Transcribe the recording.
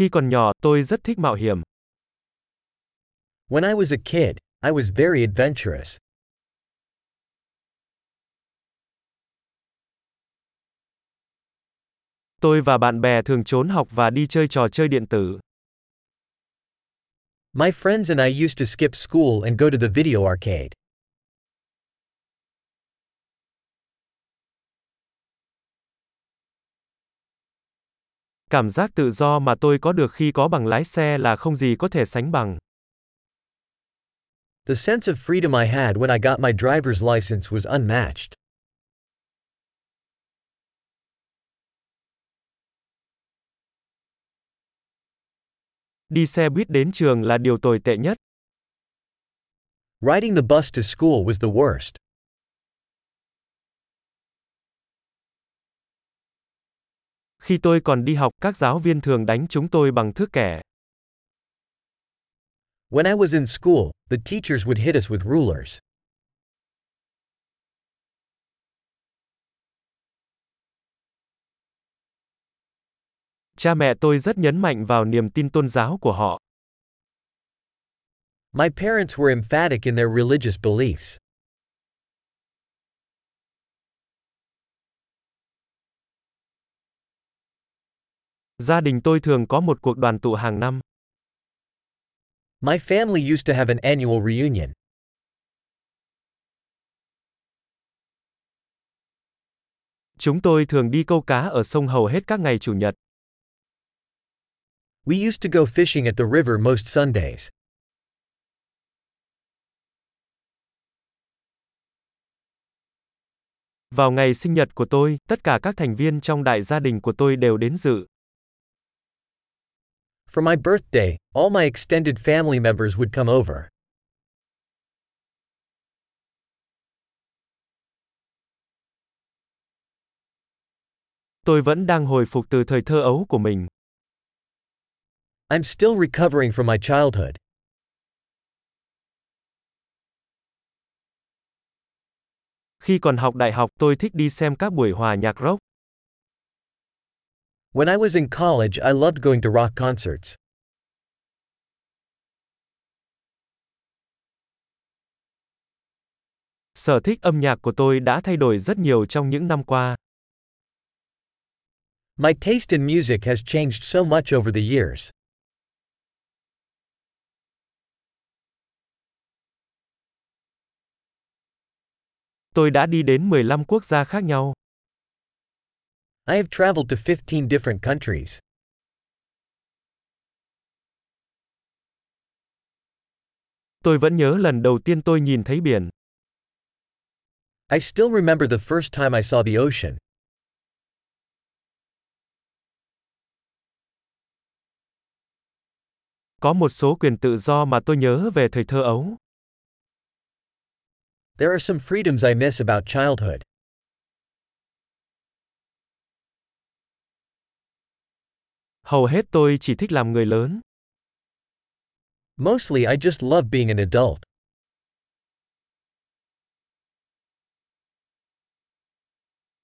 Khi còn nhỏ, tôi rất thích mạo hiểm. When I was a kid, I was very adventurous. Tôi và bạn bè thường trốn học và đi chơi trò chơi điện tử. My friends and I used to skip school and go to the video arcade. Cảm giác tự do mà tôi có được khi có bằng lái xe là không gì có thể sánh bằng. The sense of freedom I had when I got my driver's license was unmatched. Đi xe buýt đến trường là điều tồi tệ nhất. Riding the bus to school was the worst. Khi tôi còn đi học, các giáo viên thường đánh chúng tôi bằng thước kẻ. When I was in school, the teachers would hit us with rulers. Cha mẹ tôi rất nhấn mạnh vào niềm tin tôn giáo của họ. My parents were emphatic in their religious beliefs. Gia đình tôi thường có một cuộc đoàn tụ hàng năm. My family used to have an annual reunion. Chúng tôi thường đi câu cá ở sông hầu hết các ngày chủ nhật. We used to go fishing at the river most Sundays. Vào ngày sinh nhật của tôi, tất cả các thành viên trong đại gia đình của tôi đều đến dự. For my birthday, all my extended family members would come over. Tôi vẫn đang hồi phục từ thời thơ ấu của mình. I'm still recovering from my childhood. Khi còn học đại học, tôi thích đi xem các buổi hòa nhạc rock. When I was in college, I loved going to rock concerts. Sở thích âm nhạc của tôi đã thay đổi rất nhiều trong những năm qua. My taste in music has changed so much over the years. Tôi đã đi đến 15 quốc gia khác nhau. I have traveled to 15 different countries. Tôi vẫn nhớ lần đầu tiên tôi nhìn thấy biển. I still remember the first time I saw the ocean. Có một số quyền tự do mà tôi nhớ về thời thơ ấu. There are some freedoms I miss about childhood. Hầu hết tôi chỉ thích làm người lớn. Mostly I just love being an adult.